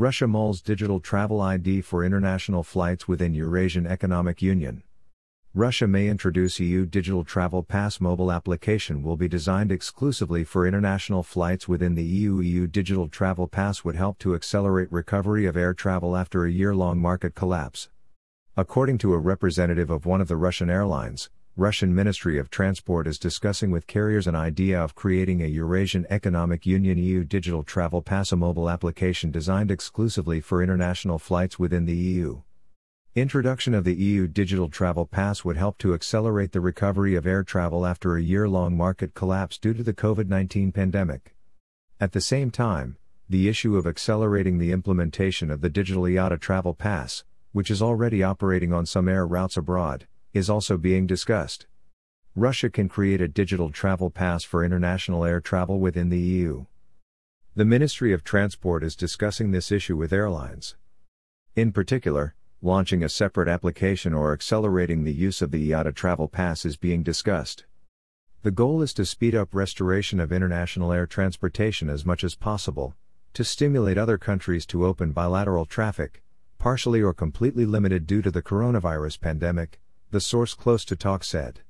Russia mulls digital travel ID for international flights within Eurasian Economic Union. Russia may introduce EU Digital Travel Pass mobile application will be designed exclusively for international flights within the EU. EU Digital Travel Pass would help to accelerate recovery of air travel after a year-long market collapse. According to a representative of one of the Russian airlines, Russian Ministry of Transport is discussing with carriers an idea of creating a Eurasian Economic Union EU Digital Travel Pass a mobile application designed exclusively for international flights within the EU. Introduction of the EU Digital Travel Pass would help to accelerate the recovery of air travel after a year long market collapse due to the COVID 19 pandemic. At the same time, the issue of accelerating the implementation of the Digital IATA Travel Pass, which is already operating on some air routes abroad, is also being discussed. Russia can create a digital travel pass for international air travel within the EU. The Ministry of Transport is discussing this issue with airlines. In particular, launching a separate application or accelerating the use of the IATA Travel Pass is being discussed. The goal is to speed up restoration of international air transportation as much as possible, to stimulate other countries to open bilateral traffic, partially or completely limited due to the coronavirus pandemic, the source close to talk said.